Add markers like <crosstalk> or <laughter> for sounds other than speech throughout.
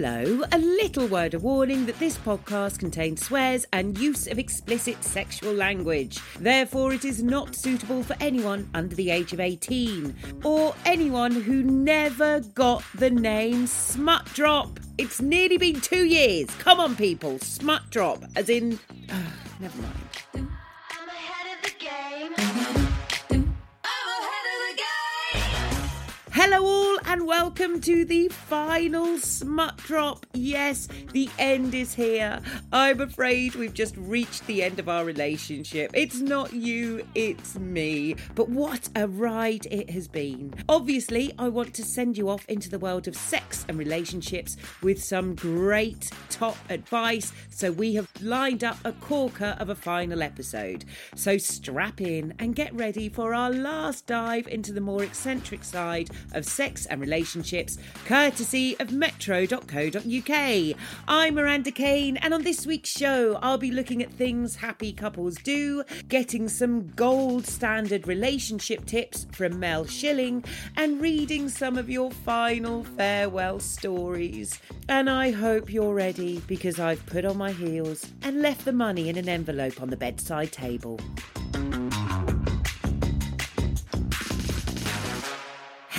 Hello, a little word of warning that this podcast contains swears and use of explicit sexual language. Therefore, it is not suitable for anyone under the age of 18 or anyone who never got the name Smut Drop. It's nearly been two years. Come on, people, Smut Drop, as in. <sighs> Never mind. Hello, all, and welcome to the final smut drop. Yes, the end is here. I'm afraid we've just reached the end of our relationship. It's not you, it's me. But what a ride it has been. Obviously, I want to send you off into the world of sex and relationships with some great top advice. So, we have lined up a corker of a final episode. So, strap in and get ready for our last dive into the more eccentric side of sex and relationships, courtesy of metro.co.uk. I'm Miranda Kane, and on this week's show, I'll be looking at things happy couples do, getting some gold standard relationship tips from Mel Schilling, and reading some of your final farewell stories. And I hope you're ready because I've put on my heels and left the money in an envelope on the bedside table.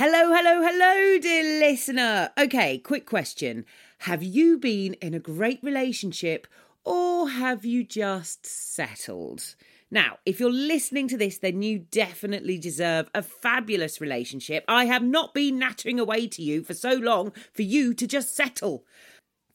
Hello, hello, hello, dear listener. Okay, quick question. Have you been in a great relationship or have you just settled? Now, if you're listening to this, then you definitely deserve a fabulous relationship. I have not been nattering away to you for so long for you to just settle.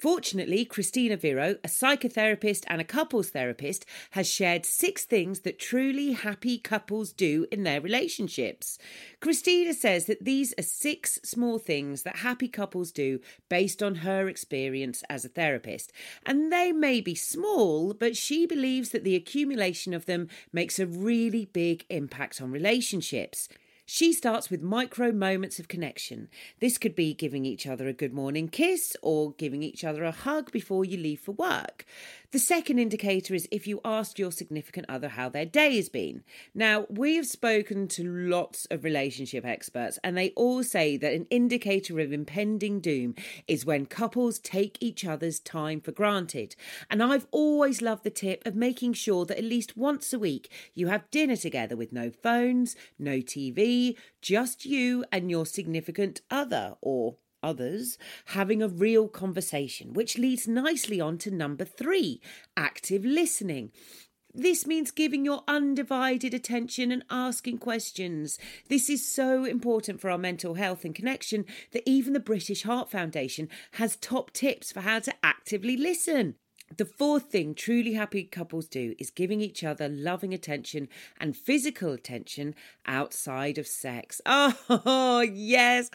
Fortunately, Christina Viro, a psychotherapist and a couples therapist, has shared six things that truly happy couples do in their relationships. Christina says that these are six small things that happy couples do based on her experience as a therapist. And they may be small, but she believes that the accumulation of them makes a really big impact on relationships. She starts with micro moments of connection. This could be giving each other a good morning kiss or giving each other a hug before you leave for work. The second indicator is if you ask your significant other how their day has been. Now, we have spoken to lots of relationship experts, and they all say that an indicator of impending doom is when couples take each other's time for granted. And I've always loved the tip of making sure that at least once a week you have dinner together with no phones, no TV, just you and your significant other or others having a real conversation, which leads nicely on to number three active listening. This means giving your undivided attention and asking questions. This is so important for our mental health and connection that even the British Heart Foundation has top tips for how to actively listen. The fourth thing truly happy couples do is giving each other loving attention and physical attention outside of sex. <laughs> Oh, yes.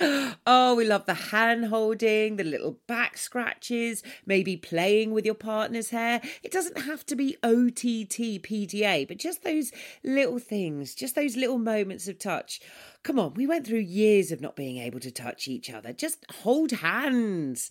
Oh, we love the hand holding, the little back scratches, maybe playing with your partner's hair. It doesn't have to be OTT PDA, but just those little things, just those little moments of touch. Come on, we went through years of not being able to touch each other. Just hold hands.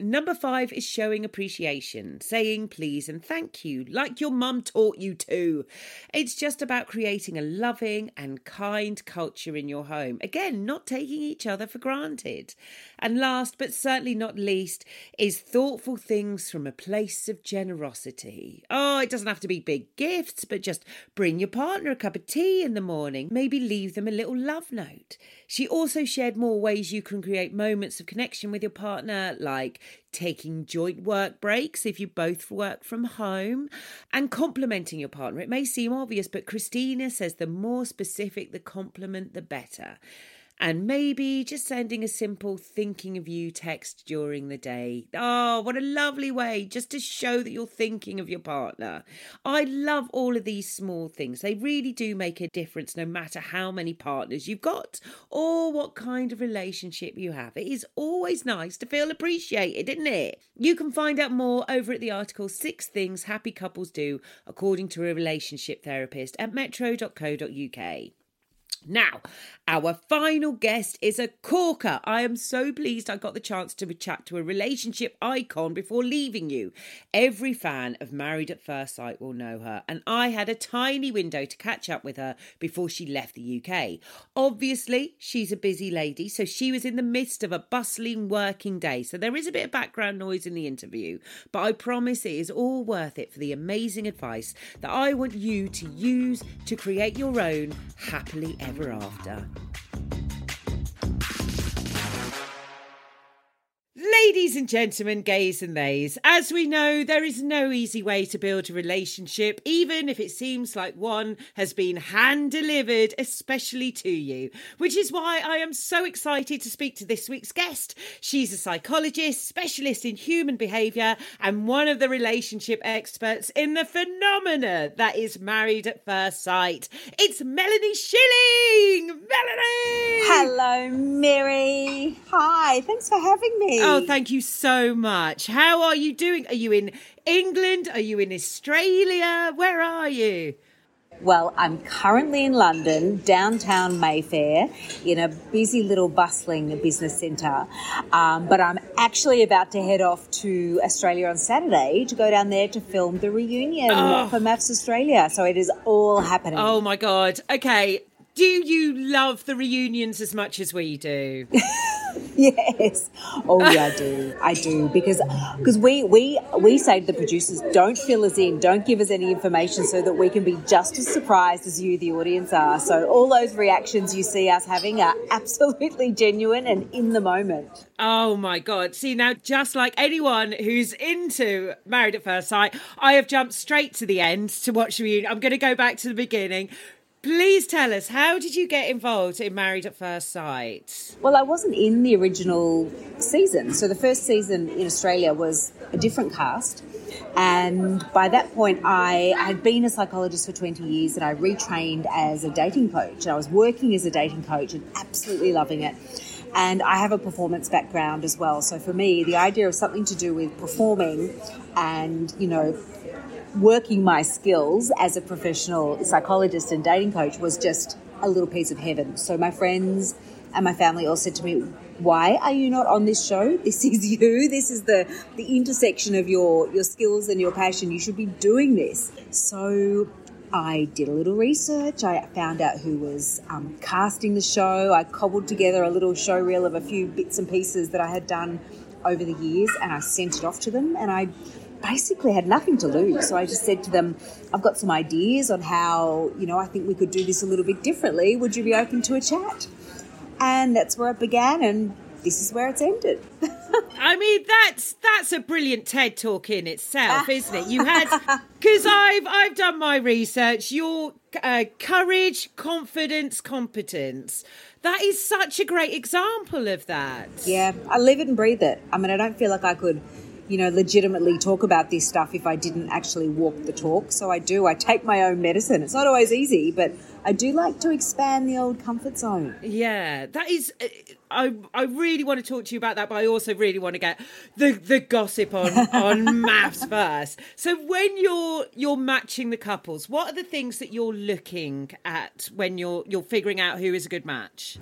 Number five is showing appreciation, saying please and thank you, like your mum taught you to. It's just about creating a loving and kind culture in your home. Again, not taking each other for granted. And last but certainly not least is thoughtful things from a place of generosity. Oh, it doesn't have to be big gifts, but just bring your partner a cup of tea in the morning, maybe leave them a little love note. She also shared more ways you can create moments of connection with your partner, like taking joint work breaks if you both work from home, and complimenting your partner. It may seem obvious, but Christina says the more specific the compliment, the better. And maybe just sending a simple thinking of you text during the day. Oh, what a lovely way just to show that you're thinking of your partner. I love all of these small things. They really do make a difference no matter how many partners you've got or what kind of relationship you have. It is always nice to feel appreciated, isn't it? You can find out more over at the article Six Things Happy Couples Do According to a Relationship Therapist at metro.co.uk. Now, our final guest is a corker. I am so pleased I got the chance to chat to a relationship icon before leaving you. Every fan of Married at First Sight will know her, and I had a tiny window to catch up with her before she left the UK. Obviously, she's a busy lady, so she was in the midst of a bustling working day, so there is a bit of background noise in the interview, but I promise it is all worth it for the amazing advice that I want you to use to create your own happily ever after. Ladies and gentlemen, gays and theys, as we know, there is no easy way to build a relationship, even if it seems like one has been hand delivered, especially to you. Which is why I am so excited to speak to this week's guest. She's a psychologist, specialist in human behaviour, and one of the relationship experts in the phenomena that is married at first sight. It's Melanie Schilling! Melanie! Hello, Miri. Hi, thanks for having me. Oh, thank you so much. How are you doing? Are you in England? Are you in Australia? Where are you? Well, I'm currently in London, downtown Mayfair, in a busy little bustling business centre. Um, but I'm actually about to head off to Australia on Saturday to go down there to film the reunion Oh. for MAFS Australia. So it is all happening. Oh my God. Okay. Do you love the reunions as much as we do? <laughs> <laughs> Yes. Oh yeah, I do. I do because because we we we say to the producers, don't fill us in, don't give us any information, so that we can be just as surprised as you, the audience, are. So all those reactions you see us having are <laughs> absolutely genuine and in the moment. Oh my God. See, now, just like anyone who's into Married at First Sight, I have jumped straight to the end to watch the reunion. I'm going to go back to the beginning. Please tell us, how did you get involved in Married at First Sight? Well, I wasn't in the original season, so the first season in Australia was a different cast. And by that point, I had been a psychologist for 20 years and I retrained as a dating coach. And I was working as a dating coach and absolutely loving it. And I have a performance background as well. So for me, the idea of something to do with performing and, you know, working my skills as a professional psychologist and dating coach was just a little piece of heaven. So my friends and my family all said to me, "Why are you not on this show? <laughs> This is you. This is the the intersection of your your skills and your passion. You should be doing this." So I did a little research. I found out who was um, casting the show. I cobbled together a little show reel of a few bits and pieces that I had done over the years, and I sent it off to them. And I basically had nothing to lose. So I just said to them, I've got some ideas on how, you know, I think we could do this a little bit differently. Would you be open to a chat? And that's where it began, and this is where it's ended. <laughs> I mean, that's that's a brilliant TED talk in itself, <laughs> isn't it? You had because I've I've done my research. Your uh, courage, confidence, competence. That is such a great example of that. yeah, I live it and breathe it. I mean, I don't feel like I could, you know, legitimately talk about this stuff if I didn't actually walk the talk. So I do. I take my own medicine. It's not always easy, but I do like to expand the old comfort zone. Yeah, that is. uh, I I really want to talk to you about that, but I also really want to get the the gossip on on <laughs> MAFS first. So when you're you're matching the couples, what are the things that you're looking at when you're you're figuring out who is a good match?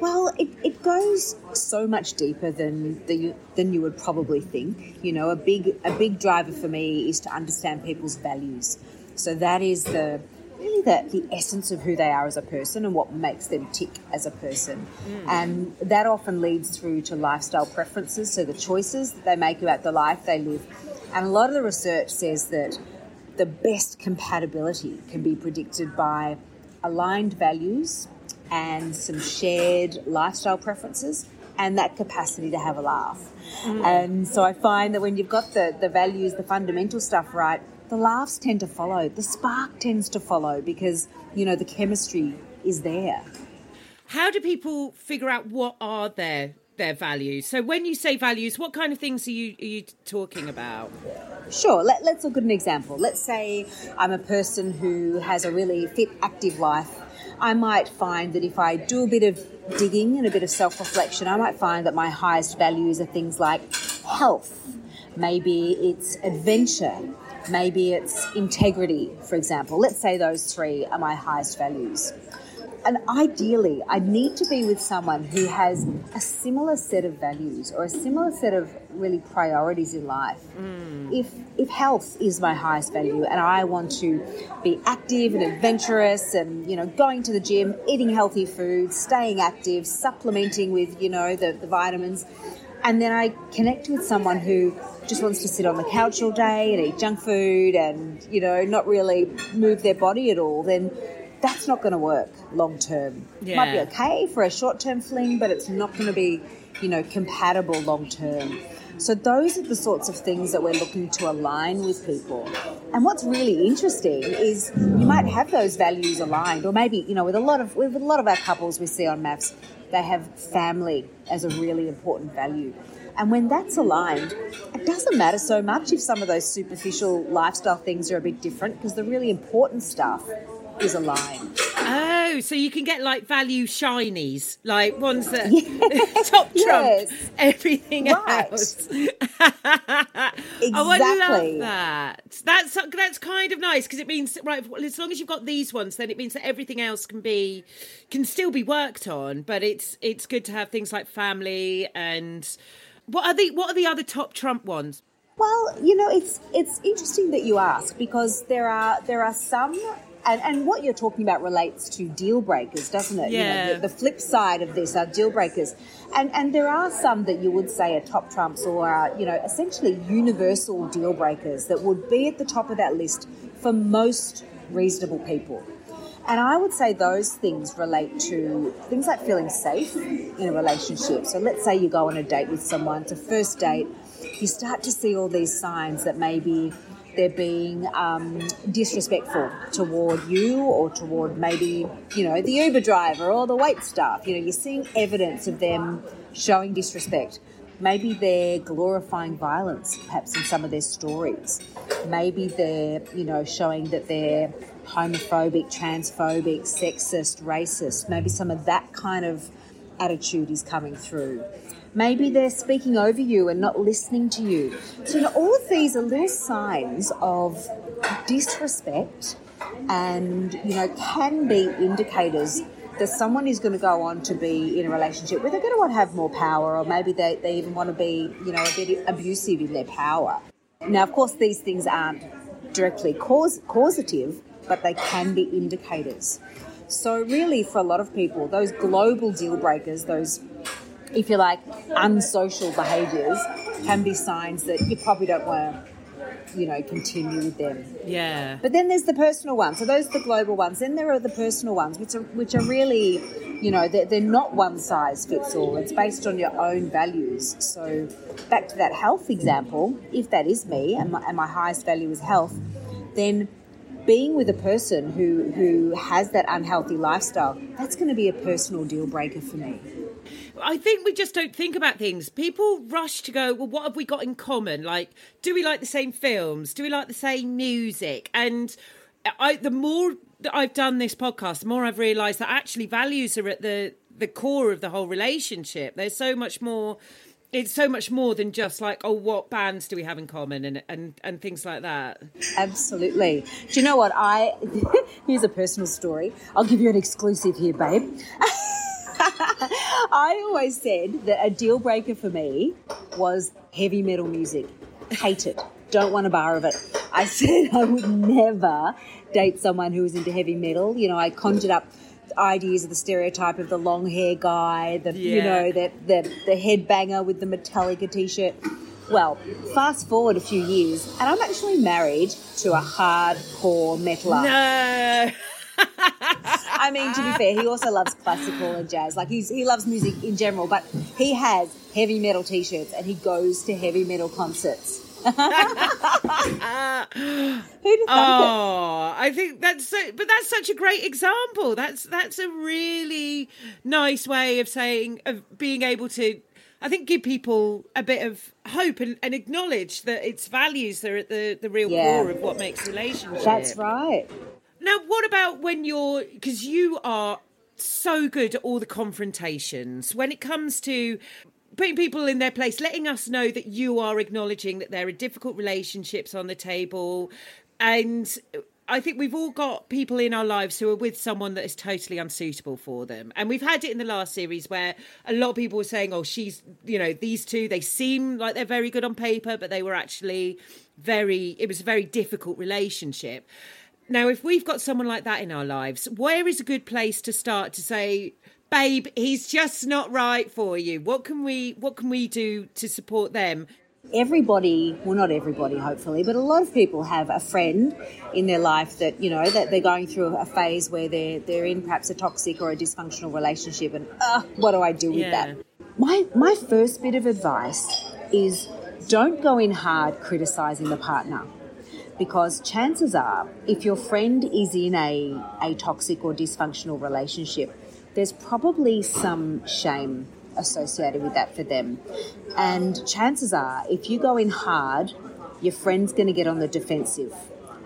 Well, it, it goes so much deeper than the, than you would probably think. You know, a big a big driver for me is to understand people's values. So that is the really the, the essence of who they are as a person and what makes them tick as a person. Hmm. And that often leads through to lifestyle preferences, so the choices that they make about the life they live. And a lot of the research says that the best compatibility can be predicted by aligned values and some shared lifestyle preferences and that capacity to have a laugh. Mm. And so I find that when you've got the, the values, the fundamental stuff right, the laughs tend to follow, the spark tends to follow because, you know, the chemistry is there. How do people figure out what are their their values? So when you say values, what kind of things are you are you talking about? Sure, let, let's look at an example. Let's say I'm a person who has a really fit, active life. I might find that if I do a bit of digging and a bit of self reflection, I might find that my highest values are things like health, maybe it's adventure, maybe it's integrity, for example. Let's say those three are my highest values. And ideally, I need to be with someone who has a similar set of values or a similar set of really priorities in life. Mm. If if health is my highest value and I want to be active and adventurous and you know going to the gym, eating healthy food, staying active, supplementing with you know the, the vitamins, and then I connect with someone who just wants to sit on the couch all day and eat junk food and you know not really move their body at all, then that's not going to work long term. Might be okay for a short term fling, but it's not going to be you know compatible long term. So those are the sorts of things that we're looking to align with people. And what's really interesting is you might have those values aligned, or maybe you know with a lot of with a lot of our couples we see on MAFS, they have family as a really important value. And when that's aligned, it doesn't matter so much if some of those superficial lifestyle things are a bit different because the really important stuff is aligned. Oh, so you can get like value shinies, like ones that <laughs> <laughs> top trump Yes. everything Right. else. <laughs> Oh, I Exactly. love that. That's that's kind of nice because it means right. As long as you've got these ones, then it means that everything else can be can still be worked on. But it's it's good to have things like family and what are the what are the other top trump ones? Well, you know, it's it's interesting that you ask because there are there are some and, and what you're talking about relates to deal breakers, doesn't it? You Yeah. know, the, the flip side of this are deal breakers. And and there are some that you would say are top trumps or are, you know, essentially universal deal breakers that would be at the top of that list for most reasonable people. And I would say those things relate to things like feeling safe in a relationship. So let's say you go on a date with someone, it's a first date, you start to see all these signs that maybe they're being um, disrespectful toward you or toward maybe, you know, the Uber driver or the wait staff. You know, you're seeing evidence of them showing disrespect. Maybe they're glorifying violence, perhaps in some of their stories. Maybe they're, you know, showing that they're homophobic, transphobic, sexist, racist. Maybe some of that kind of attitude is coming through. Maybe they're speaking over you and not listening to you. So, you know, all of these are little signs of disrespect and, you know, can be indicators that someone is going to go on to be in a relationship where they're going to want to have more power or maybe they, they even want to be, you know, a bit abusive in their power. Now, of course, these things aren't directly cause, causative, but they can be indicators. So, really, for a lot of people, those global deal breakers, those, if you like, unsocial behaviours, can be signs that you probably don't want to, you know, continue with them. Yeah. But then there's the personal ones. So those are the global ones. Then there are the personal ones, which are which are really, you know, they're, they're not one size fits all. It's based on your own values. So back to that health example, if that is me and my, and my highest value is health, then being with a person who who has that unhealthy lifestyle, that's going to be a personal deal breaker for me. I think we just don't think about things. People rush to go, well, what have we got in common? Like, do we like the same films? Do we like the same music? And I, the more that I've done this podcast, the more I've realised that actually values are at the the core of the whole relationship. There's so much more. It's so much more than just like, oh, what bands do we have in common, and and and things like that. Absolutely. Do you know what? I <laughs> here's a personal story. I'll give you an exclusive here, babe. <laughs> <laughs> I always said that a deal breaker for me was heavy metal music. Hate it. Don't want a bar of it. I <laughs> said I would never date someone who was into heavy metal. You know, I conjured up ideas of the stereotype of the long hair guy, the you know, the the, the headbanger with the Metallica t-shirt. Well, fast forward a few years, and I'm actually married to a hardcore metaler. No. <laughs> I mean, to be fair, he also loves classical and jazz. Like he's he loves music in general, but he has heavy metal t-shirts and he goes to heavy metal concerts. <laughs> Oh, I think that's so, but that's such a great example. That's that's a really nice way of saying of being able to, I think, give people a bit of hope and, and acknowledge that its values are at the the real Yeah. core of what makes relationships. That's right. Now, what about when you're because you are so good at all the confrontations when it comes to putting people in their place, letting us know that you are acknowledging that there are difficult relationships on the table, and I think we've all got people in our lives who are with someone that is totally unsuitable for them. And we've had it in the last series where a lot of people were saying, oh, she's, you know, these two, they seem like they're very good on paper, but they were actually very, it was a very difficult relationship. Now, if we've got someone like that in our lives, where is a good place to start to say, babe, he's just not right for you? What can we what can we do to support them? everybody well not everybody hopefully but a lot of people have a friend in their life that you know that they're going through a phase where they're they're in perhaps a toxic or a dysfunctional relationship and uh, what do i do with Yeah. that my my first bit of advice is don't go in hard criticizing the partner because chances are if your friend is in a, a toxic or dysfunctional relationship there's probably some shame associated with that for them. And chances are if you go in hard your friend's going to get on the defensive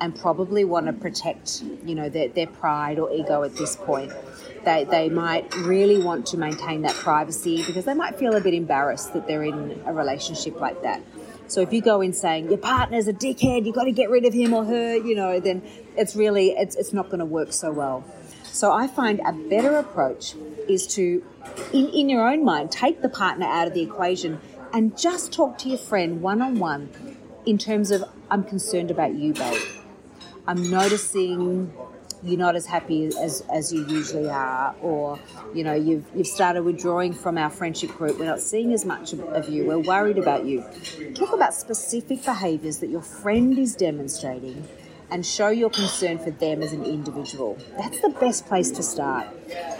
and probably want to protect you know their, their pride or ego at this point. They, they might really want to maintain that privacy because they might feel a bit embarrassed that they're in a relationship like that so if you go in saying your partner's a dickhead, you've got to get rid of him or her, you know, then it's really it's it's not going to work so well. So I find a better approach is to, in, in your own mind, take the partner out of the equation and just talk to your friend one on one in terms of I'm concerned about you, babe. I'm noticing you're not as happy as, as you usually are, or you know you've you've started withdrawing from our friendship group. We're not seeing as much of, you. We're worried about you. Talk about specific behaviours that your friend is demonstrating, and show your concern for them as an individual. That's the best place to start,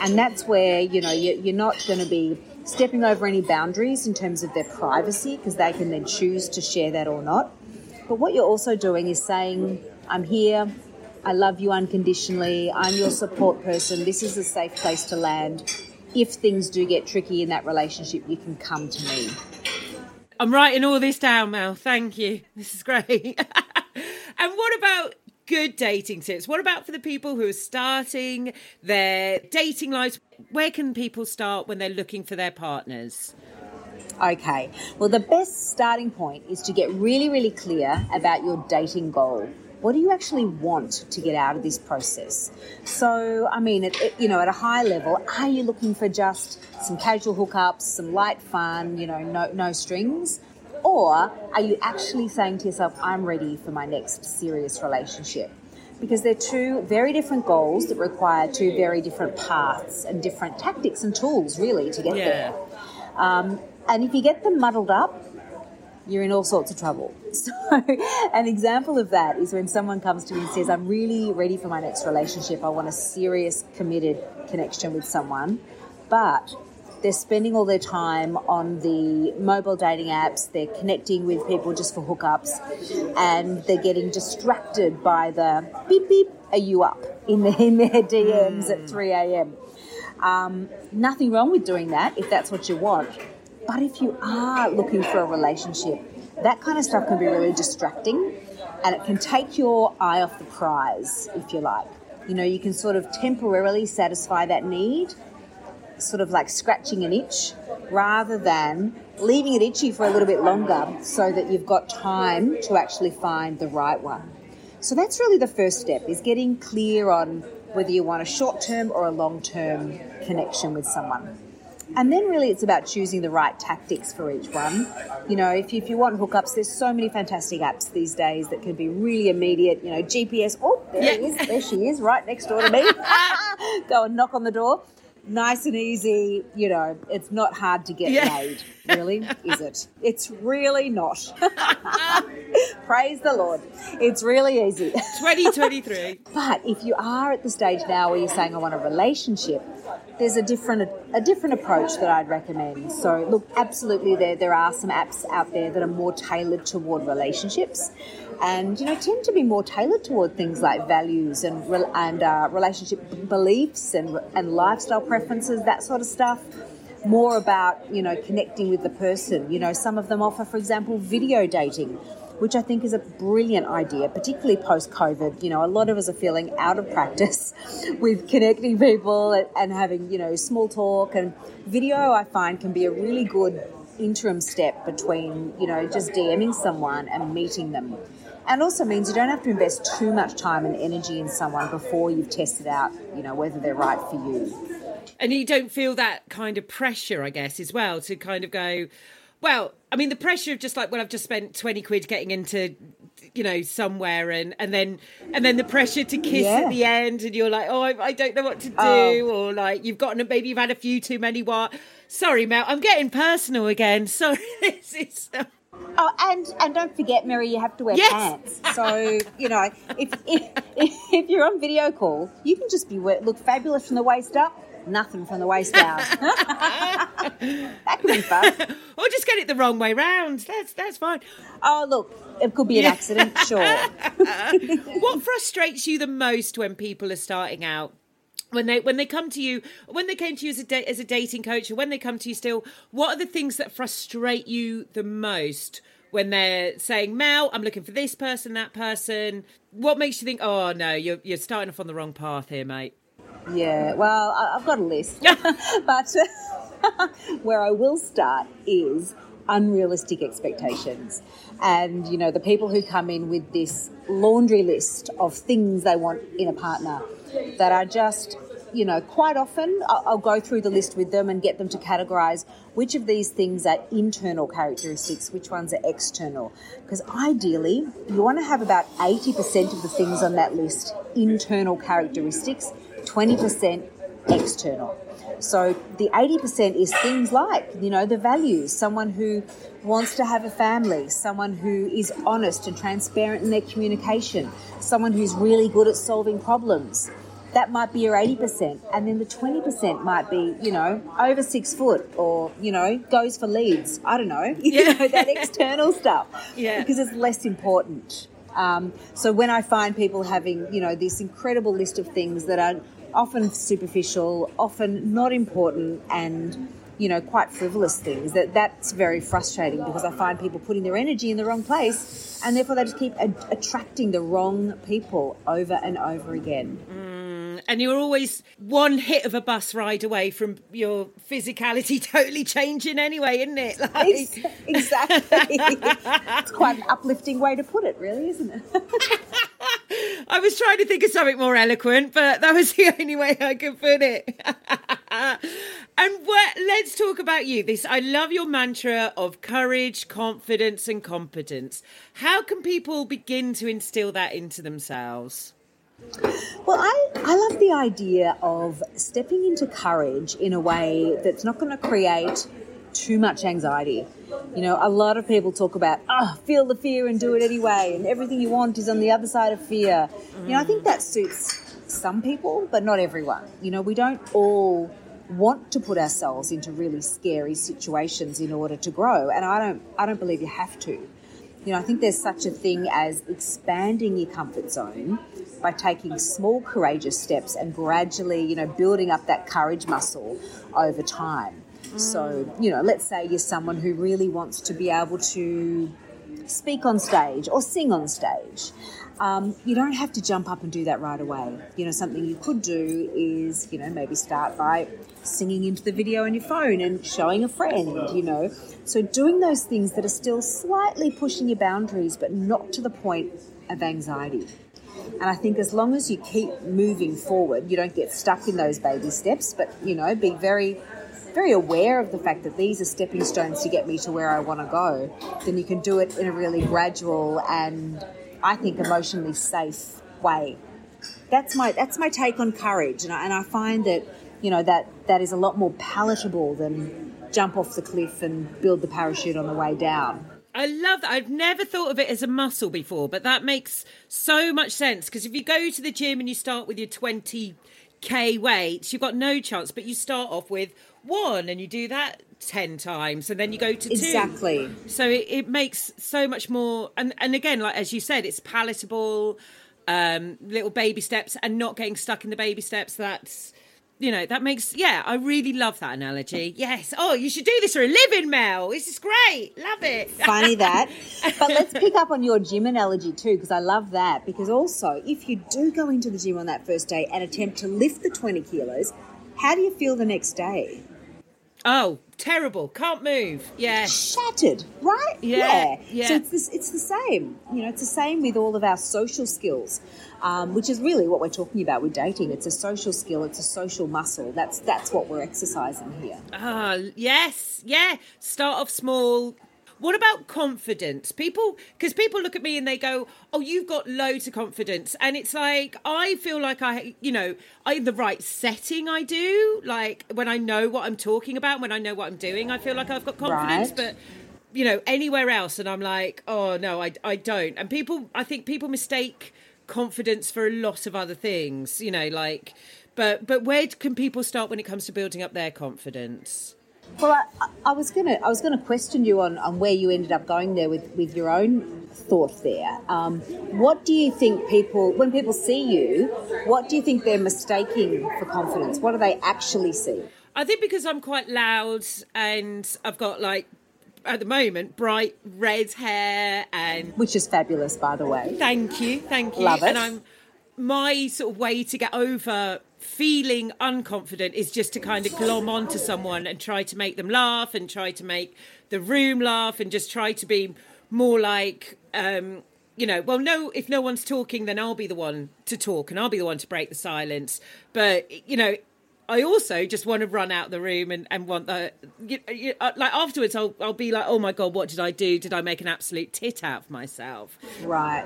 and that's where you know you, you're not going to be stepping over any boundaries in terms of their privacy because they can then choose to share that or not. But what you're also doing is saying, I'm here, I love you unconditionally, I'm your support person, this is a safe place to land. If things do get tricky in that relationship, you can come to me. I'm writing all this down, Mel. Thank you. <laughs> This is great. <laughs> and what about good dating tips? What about for the people who are starting their dating lives? Where can people start when they're looking for their partners? Okay, well, the best starting point is to get really, really clear about your dating goal. What do you actually want to get out of this process? So, I mean, it, it- you know, at a high level, are you looking for just some casual hookups, some light fun, you know, no, no strings? Or are you actually saying to yourself, I'm ready for my next serious relationship? Because they're two very different goals that require two very different paths and different tactics and tools, really, to get there. Um, and if you get them muddled up, you're in all sorts of trouble. <laughs> So, an example of that is when someone comes to me and says, I'm really ready for my next relationship. I want a serious, committed connection with someone, but they're spending all their time on the mobile dating apps, they're connecting with people just for hookups, and they're getting distracted by the beep beep, are you up in, the, in their DMs at 3 a.m. Um, nothing wrong with doing that if that's what you want. But if you are looking for a relationship, that kind of stuff can be really distracting and it can take your eye off the prize, if you like. You know, you can sort of temporarily satisfy that need, sort of like scratching an itch, rather than leaving it itchy for a little bit longer so that you've got time to actually find the right one. So that's really the first step is getting clear on whether you want a short-term or a long-term connection with someone. And then really it's about choosing the right tactics for each one. You know, if you, if you want hookups, there's so many fantastic apps these days that can be really immediate. You know, GPS, oh, there Yeah. is, there she is, right next door to me. <laughs> <laughs> Go and knock on the door. Nice and easy, you know, it's not hard to get Yeah. laid, really, is it? It's really not. <laughs> Praise the Lord. It's really easy. <laughs> 2023. But if you are at the stage now where you're saying I want a relationship, there's a different a different approach that I'd recommend. So look, absolutely there there are some apps out there that are more tailored toward relationships, and you know tend to be more tailored toward things like values and and uh, relationship beliefs and and lifestyle preferences, that sort of stuff. More about you know connecting with the person. You know some of them offer for example video dating which i think is a brilliant idea particularly post covid you know a lot of us are feeling out of practice <laughs> with connecting people and, and having you know small talk. And video i find can be a really good interim step between you know just dming someone and meeting them and also means you don't have to invest too much time and energy in someone before you've tested out, you know, whether they're right for you. and you don't feel that kind of pressure, I guess, as well, to kind of go, well, I mean, the pressure of just like, well, I've just spent twenty quid getting into, you know, somewhere, and and then and then the pressure to kiss Yeah. at the end, and you're like, oh, I, I don't know what to do, Oh. or like you've gotten, a maybe you've had a few too many. What? Sorry, Mel, I'm getting personal again. <laughs> Sorry, this is. Oh, and and don't forget, Miri, you have to wear Yes. pants. So you know, if, if if you're on video call, you can just be look fabulous from the waist up, nothing from the waist down. <laughs> that could be fun. or just get it the wrong way round. That's that's fine. Oh, look, it could be an accident, sure. <laughs> what frustrates you the most when people are starting out? When they when they come to you, when they came to you as a da- as a dating coach, or when they come to you still, what are the things that frustrate you the most when they're saying, "Mel, I'm looking for this person, that person"? What makes you think, "Oh no, you're you're starting off on the wrong path here, mate"? Yeah, well, I- I've got a list. <laughs> but <laughs> where I will start is unrealistic expectations. And, you know, the people who come in with this laundry list of things they want in a partner that are just, you know, quite often I'll, I'll go through the list with them and get them to categorize which of these things are internal characteristics, which ones are external. Because ideally, you want to have about 80% of the things on that list internal characteristics, 20% external. So the 80% is things like, you know, the values, someone who wants to have a family, someone who is honest and transparent in their communication, someone who's really good at solving problems. That might be your 80%. And then the 20% might be, you know, over six foot or, you know, goes for leads. I don't know. <laughs> You Yeah. know, that external stuff. Yeah. Because it's less important. Um, so when I find people having, you know, this incredible list of things that are often superficial, often not important, and you know, quite frivolous things, that that's very frustrating because I find people putting their energy in the wrong place, and therefore they just keep a- attracting the wrong people over and over again. Mm, and you're always one hit of a bus ride away from your physicality <laughs> totally changing anyway, isn't it? Like, Ex- exactly. <laughs> it's quite an uplifting way to put it, really, isn't it? <laughs> I was trying to think of something more eloquent, but that was <laughs> the only way I could put it. <laughs> and what, let's talk about you. This I love your mantra of courage, confidence, and competence. How can people begin to instill that into themselves? Well, I, I love the idea of stepping into courage in a way that's not going to create too much anxiety. You know, a lot of people talk about, oh, feel the fear and do it anyway, and everything you want is on the other side of fear. You know, I think that suits some people, but not everyone. You know, we don't all want to put ourselves into really scary situations in order to grow, and I don't, I don't believe you have to. You know, I think there's such a thing as expanding your comfort zone by taking small, courageous steps and gradually, you know, building up that courage muscle over time. So, you know, let's say you're someone who really wants to be able to speak on stage or sing on stage. Um, you don't have to jump up and do that right away. You know, something you could do is, you know, maybe start by singing into the video on your phone and showing a friend, you know. So doing those things that are still slightly pushing your boundaries, but not to the point of anxiety. And I think as long as you keep moving forward, you don't get stuck in those baby steps, but, you know, be very very aware of the fact that these are stepping stones to get me to where I want to go, then you can do it in a really gradual and I think emotionally safe way. That's my that's my take on courage, and I, and I find that you know that that is a lot more palatable than jump off the cliff and build the parachute on the way down. I love that. I've never thought of it as a muscle before, but that makes so much sense because if you go to the gym and you start with your 20k weights, you've got no chance, but you start off with one and you do that 10 times and then you go to two. Exactly. So it, it makes so much more and and again like as you said it's palatable um little baby steps and not getting stuck in the baby steps that's you know that makes yeah I really love that analogy. Yes. Oh, you should do this for a living, Mel. This is great. Love it. <laughs> Funny that. But let's pick up on your gym analogy too, because I love that. Because also, if you do go into the gym on that first day and attempt to lift the 20 kilos, how do you feel the next day? Oh, terrible. Can't move. Yeah. shattered, right? Yeah, yeah. So it's this, it's the same. You know, it's the same with all of our social skills, um, which is really what we're talking about with dating. It's a social skill. It's a social muscle. That's that's what we're exercising here. Ah, yes, yeah. Start off small. What about confidence? People, because people look at me and they go, "Oh, you've got loads of confidence," and it's like I feel like I, you know, I in the right setting. I do like when I know what I'm talking about, when I know what I'm doing. I feel like I've got confidence, Right. but you know, anywhere else, and I'm like, "Oh no, I, I don't." And people, I think people mistake confidence for a lot of other things. You know, like, but but where can people start when it comes to building up their confidence? Well, I, I was gonna I was gonna question you on, on where you ended up going there with, with your own thought there. Um, what do you think people when people see you? What do you think they're mistaking for confidence? What do they actually see? I think because I'm quite loud and I've got like at the moment bright red hair and Which is fabulous, by the way. thank you, thank you. Love it. And I'm my sort of way to get over feeling unconfident is just to kind of glom onto someone and try to make them laugh and try to make the room laugh and just try to be more like um you know, well, no, if no one's talking, then I'll be the one to talk and I'll be the one to break the silence. But, you know, I also just want to run out the room and, and want the you, you, uh, like afterwards I'll I'll be like oh my god what did I do did I make an absolute tit out of myself Right.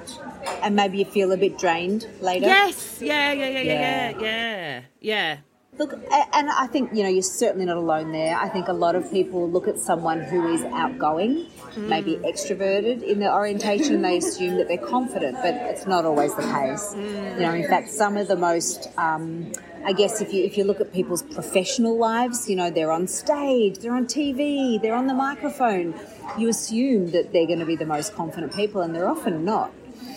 And maybe you feel a bit drained later. yes yeah yeah yeah yeah yeah Yeah. yeah yeah Look, and I think you know you're certainly not alone there. I think a lot of people look at someone who is outgoing, maybe extroverted in their orientation, and they assume that they're confident, but it's not always the case. You know, in fact, some of the most, um, I guess, if you if you look at people's professional lives, you know, they're on stage, they're on TV, they're on the microphone. You assume that they're going to be the most confident people, and they're often not.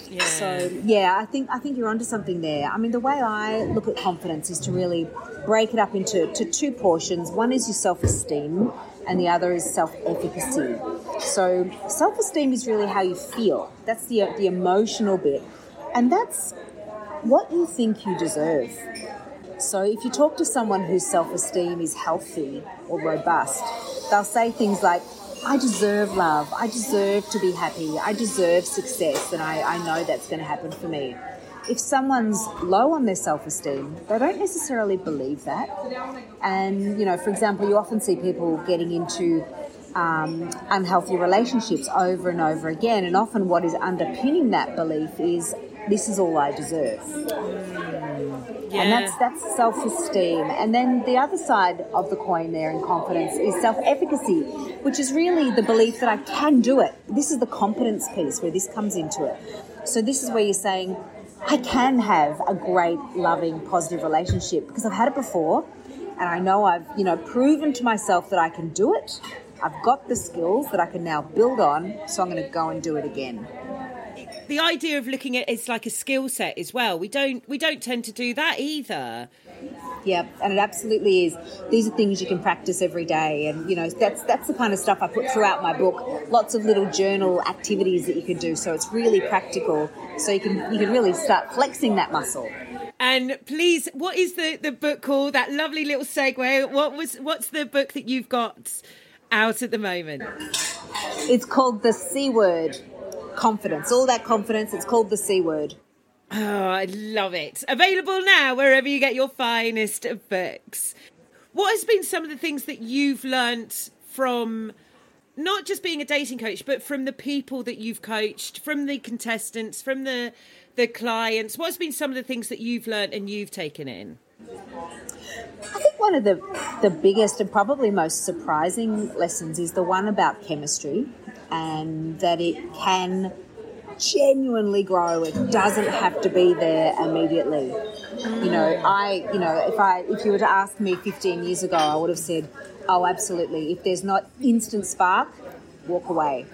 Yeah So yeah, I think I think you're onto something there. I mean, the way I look at confidence is to really break it up into to two portions. One is your self-esteem, and the other is self-efficacy. So self-esteem is really how you feel. That's the the emotional bit, and that's what you think you deserve. So if you talk to someone whose self-esteem is healthy or robust, they'll say things like, I deserve love, I deserve to be happy, I deserve success, and I, I know that's going to happen for me. If someone's low on their self-esteem, they don't necessarily believe that. And, you know, for example, you often see people getting into um, unhealthy relationships over and over again, and often what is underpinning that belief is, this is all I deserve. yeah And that's that's self-esteem. And then the other side of the coin there in confidence is self-efficacy, which is really the belief that I can do it. This is the competence piece where this comes into it. So this is where you're saying, I can have a great, loving, positive relationship because I've had it before and I know I've, you know, proven to myself that I can do it. I've got the skills that I can now build on, so I'm going to go and do it again. The idea of looking at it's like a skill set as well we don't we don't tend to do that either Yeah, and it absolutely is. These are things you can practice every day, and you know that's that's the kind of stuff I put throughout my book. Lots of little journal activities that you can do, so it's really practical. So you can you can really start flexing that muscle. And please, what is the, the book called? That lovely little segue. What was what's the book that you've got out at the moment? It's called the C word, confidence. All that confidence. It's called the C word. Oh, I love it. Available now wherever you get your finest of books. What has been some of the things that you've learnt from not just being a dating coach, but from the people that you've coached, from the contestants, from the the clients? What's been some of the things that you've learnt and you've taken in? I think one of the the biggest and probably most surprising lessons is the one about chemistry, and that it can genuinely grow. It doesn't have to be there immediately. You know, I, you know, if I, if you were to ask me 15 years ago, I would have said, "Oh, absolutely. If there's not instant spark, walk away."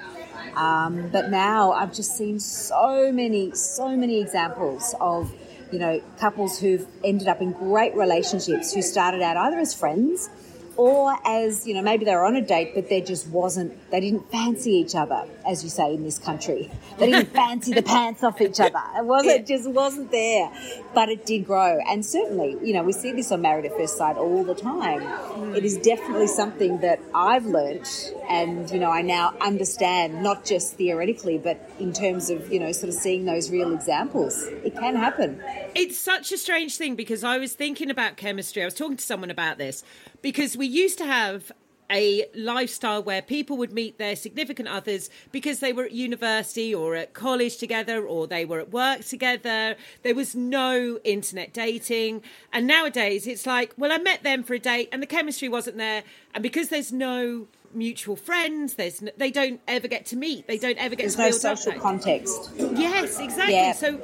Um, but now I've just seen so many, so many examples of, you know, couples who've ended up in great relationships who started out either as friends or as you know maybe they were on a date but there just wasn't they didn't fancy each other as you say in this country. They didn't <laughs> fancy the pants off each other. It wasn't it just wasn't there. But it did grow. And certainly you know we see this on married at first sight all the time. It is definitely something that i've learnt and you know i now understand not just theoretically but in terms of you know sort of seeing those real examples. It can happen. It's such a strange thing because I was thinking about chemistry. I was talking to someone about this because we used to have a lifestyle where people would meet their significant others because they were at university or at college together or they were at work together. There was no internet dating. And nowadays it's like, well, I met them for a date and the chemistry wasn't there. And because there's no mutual friends, there's no, they don't ever get to meet. They don't ever get there's to no social context Yes, exactly. Yeah. So,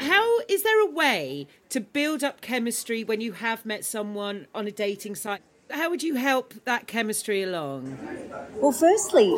how is there a way to build up chemistry when you have met someone on a dating site? How would you help that chemistry along? Well, firstly,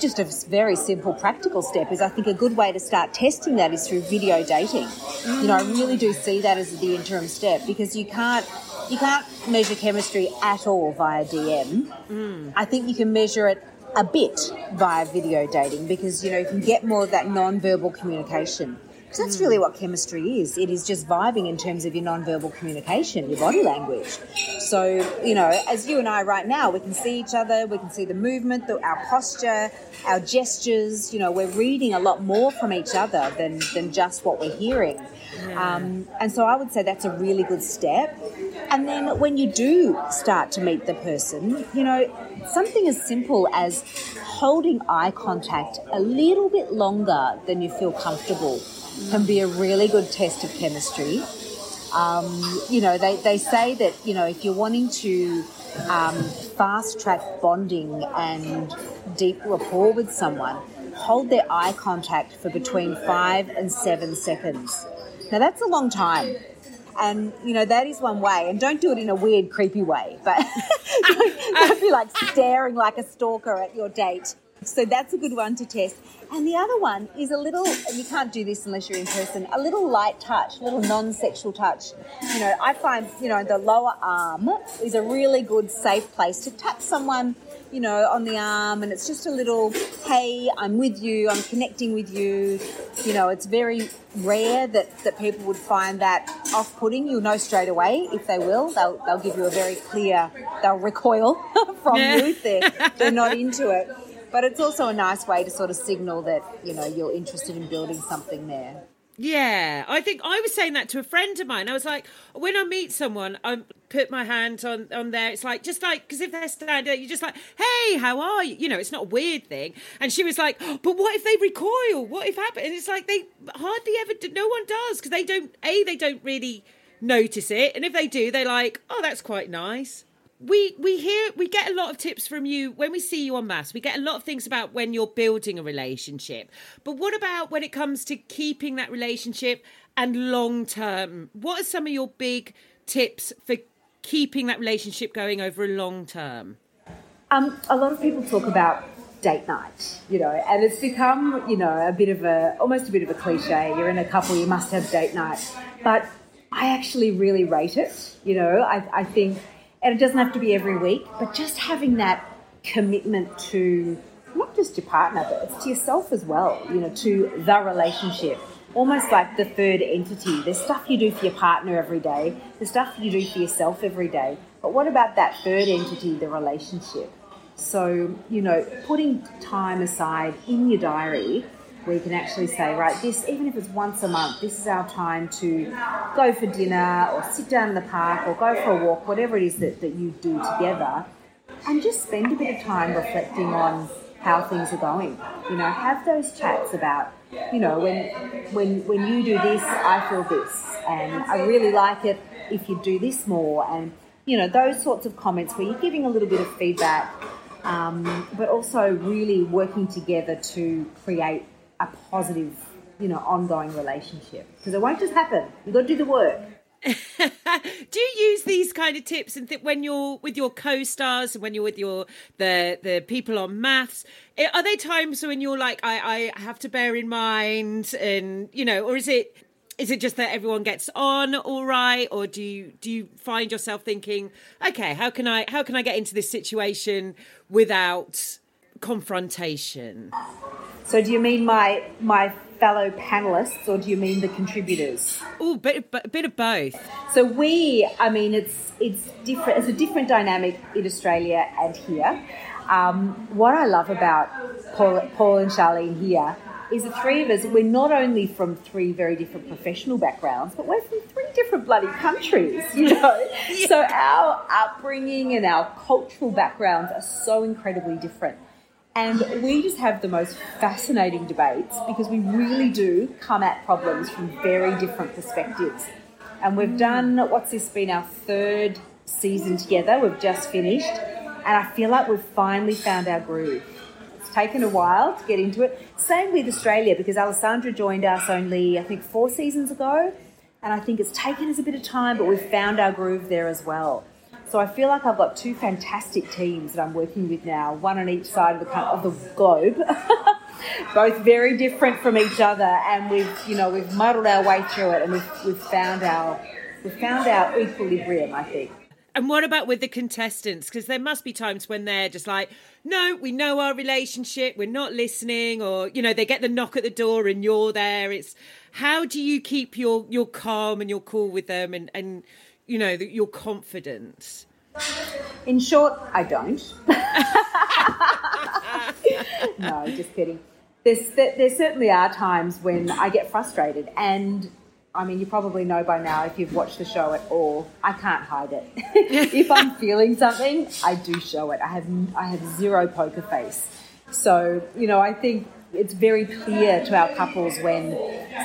just a very simple practical step is I think a good way to start testing that is through video dating. You know, I really do see that as the interim step because you can't you can't measure chemistry at all via DM. Mm. I think you can measure it a bit via video dating because you know you can get more of that non-verbal communication. Because that's really what chemistry is. It is just vibing in terms of your non-verbal communication, your body language. So, you know, as you and I right now, we can see each other, we can see the movement, the, our posture, our gestures. You know, we're reading a lot more from each other than, than just what we're hearing. Um, and so I would say that's a really good step. And then when you do start to meet the person, you know, something as simple as holding eye contact a little bit longer than you feel comfortable can be a really good test of chemistry. Um, you know, they, they say that, you know, if you're wanting to um, fast track bonding and deep rapport with someone, hold their eye contact for between five and seven seconds. Now, that's a long time. And, you know, that is one way. And don't do it in a weird, creepy way, but <laughs> don't, don't be like staring like a stalker at your date. So that's a good one to test. And the other one is a little, you can't do this unless you're in person, a little light touch, a little non sexual touch. You know, I find, you know, the lower arm is a really good, safe place to touch someone, you know, on the arm. And it's just a little, hey, I'm with you, I'm connecting with you. You know, it's very rare that, that people would find that off putting. You'll know straight away if they will. They'll, they'll give you a very clear, they'll recoil <laughs> from Yeah. you if they're, they're not into it. But it's also a nice way to sort of signal that, you know, you're interested in building something there. Yeah, I think I was saying that to a friend of mine. I was like, when I meet someone, I put my hand on on there. It's like just like because if they're standing, you're just like, "Hey, how are you?" You know, it's not a weird thing. And she was like, "But what if they recoil? What if happen?" And it's like they hardly ever. Do, no one does because they don't. A, they don't really notice it, and if they do, they're like, "Oh, that's quite nice." We we hear we get a lot of tips from you when we see you on MAFS we get a lot of things about when you're building a relationship. But what about when it comes to keeping that relationship and long term? What are some of your big tips for keeping that relationship going over a long term? Um, a lot of people talk about date night, you know, and it's become, you know, a bit of a, almost a bit of a cliche. You're in a couple, you must have date night. But I actually really rate it, you know, I, I think, and it doesn't have to be every week, but just having that commitment to not just your partner, but it's to yourself as well, you know, to the relationship. Almost like the third entity. There's stuff you do for your partner every day, there's stuff you do for yourself every day. But what about that third entity, the relationship? So, you know, putting time aside in your diary you can actually say, right, this, even if it's once a month, this is our time to go for dinner or sit down in the park or go for a walk, whatever it is that, that you do together, and just spend a bit of time reflecting on how things are going. You know, have those chats about, you know, when when when you do this, I feel this, and I really like it if you do this more, and you know, those sorts of comments where you're giving a little bit of feedback, um, but also really working together to create a positive, you know, ongoing relationship because it won't just happen. You've got to do the work. <laughs> do you use these kind of tips and th- when you're with your co-stars and when you're with your the the people on MAFS eh, are there times when you're like I, I have to bear in mind and you know or is it is it just that everyone gets on all right, or do you do you find yourself thinking, okay, how can I how can I get into this situation without confrontation? So, do you mean my my fellow panelists, or do you mean the contributors? Oh, bit a bit of both. So we, I mean, it's it's different. It's a different dynamic in Australia and here. Um, what I love about Paul, Paul and Charlene here is the three of us. We're not only from three very different professional backgrounds, but we're from three different bloody countries. You know, <laughs> so our upbringing and our cultural backgrounds are so incredibly different. And we just have the most fascinating debates because we really do come at problems from very different perspectives. And we've mm. done, what's this been, our third season together? We've just finished. And I feel like we've finally found our groove. It's taken a while to get into it. Same with Australia because Alessandra joined us only, I think, four seasons ago. And I think it's taken us a bit of time, but we've found our groove there as well. So I feel like I've got two fantastic teams that I'm working with now, one on each side of the of the globe, <laughs> both very different from each other, and we've you know we've muddled our way through it, and we've we've found our we've found our equilibrium, I think. And what about with the contestants? Because there must be times when they're just like, no, we know our relationship, we're not listening, or you know, they get the knock at the door and you're there. It's how do you keep your your calm and your cool with them, and and you know the, your confidence? In short, I don't. <laughs> no, just kidding. There's, there, there certainly are times when I get frustrated, and I mean, you probably know by now if you've watched the show at all. I can't hide it. <laughs> if I'm feeling something, I do show it. I have I have zero poker face. So you know, I think it's very clear to our couples when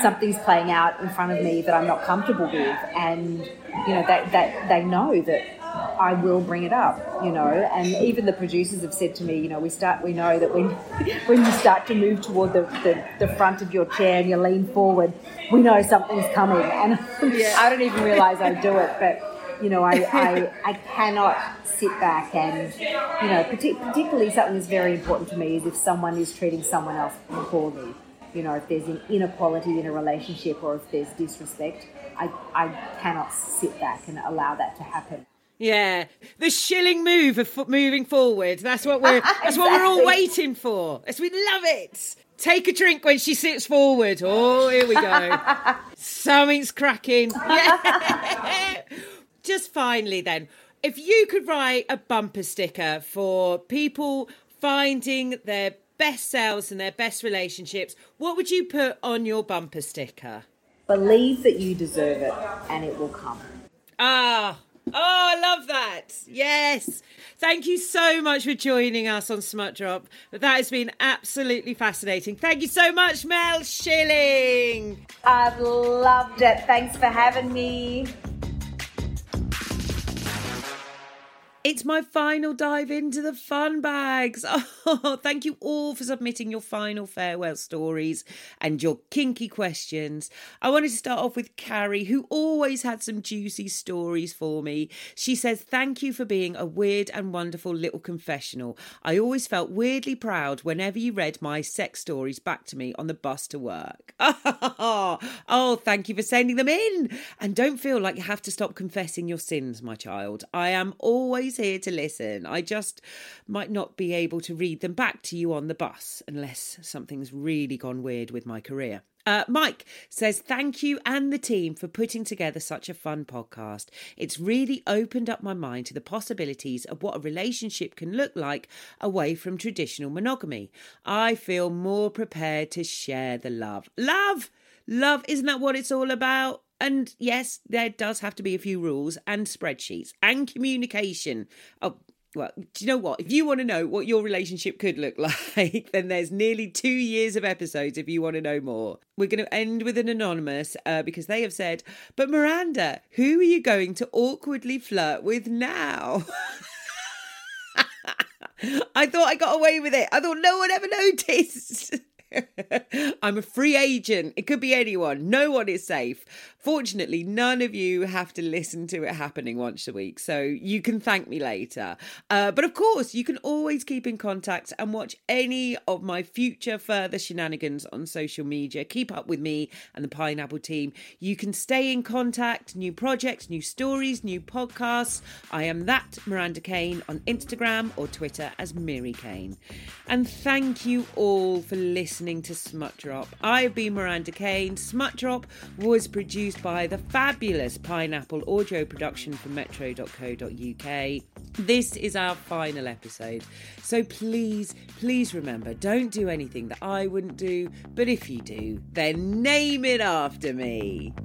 something's playing out in front of me that I'm not comfortable with, and you know that that they know that I will bring it up, you know. And even the producers have said to me, you know, we start, we know that when <laughs> when you start to move toward the, the, the front of your chair and you lean forward, we know something's coming. And <laughs> I don't even realise I do it, but you know, I, I, <laughs> I cannot sit back and, you know, partic- particularly something that's very important to me is if someone is treating someone else poorly. You know, if there's an inequality in a relationship or if there's disrespect, I, I cannot sit back and allow that to happen. Yeah, the Schilling move of fo- moving forward. That's what we're. <laughs> That's what we're all waiting for. As we love it. Take a drink when she sits forward. Oh, here we go. <laughs> Something's cracking. Yeah. Just finally, then, if you could write a bumper sticker for people finding their best selves and their best relationships, what would you put on your bumper sticker? Believe that you deserve it and it will come. Ah, oh, I love that. Yes. Thank you so much for joining us on Smut Drop. That has been absolutely fascinating. Thank you so much, Mel Schilling. I've loved it. Thanks for having me. It's my final dive into the fun bags. <laughs> Oh, thank you all for submitting your final farewell stories and your kinky questions. I wanted to start off with Carrie, who always had some juicy stories for me. She says, Thank you for being a weird and wonderful little confessional. I always felt weirdly proud whenever you read my sex stories back to me on the bus to work. <laughs> oh, thank you for sending them in. And don't feel like you have to stop confessing your sins, my child. I am always here to listen. I just might not be able to read them back to you on the bus unless something's really gone weird with my career. Uh, Mike says, Thank you and the team for putting together such a fun podcast. It's really opened up my mind to the possibilities of what a relationship can look like away from traditional monogamy. I feel more prepared to share the love. Love! Love, isn't that what it's all about? And yes, there does have to be a few rules and spreadsheets and communication. Oh, well, do you know what? If you want to know what your relationship could look <laughs> like, then there's nearly two years of episodes if you want to know more. We're going to end with an anonymous uh, because they have said, But Miranda, who are you going to awkwardly flirt with now? <laughs> I thought I got away with it. I thought no one ever <laughs> noticed. <laughs> I'm a free agent. It could be anyone. No one is safe. Fortunately, none of you have to listen to it happening once a week, so you can thank me later. Uh, but of course, you can always keep in contact and watch any of my future further shenanigans on social media. Keep up with me and the Pineapple team. You can stay in contact, new projects, new stories, new podcasts. I am that Miranda Kane on Instagram or Twitter as Miri Kane. And thank you all for listening to Smut Drop. I've been Miranda Kane. Smut Drop was produced by the fabulous Pineapple audio production from metro.co.uk. This is our final episode. So please, please remember don't do anything that I wouldn't do, but if you do, then name it after me.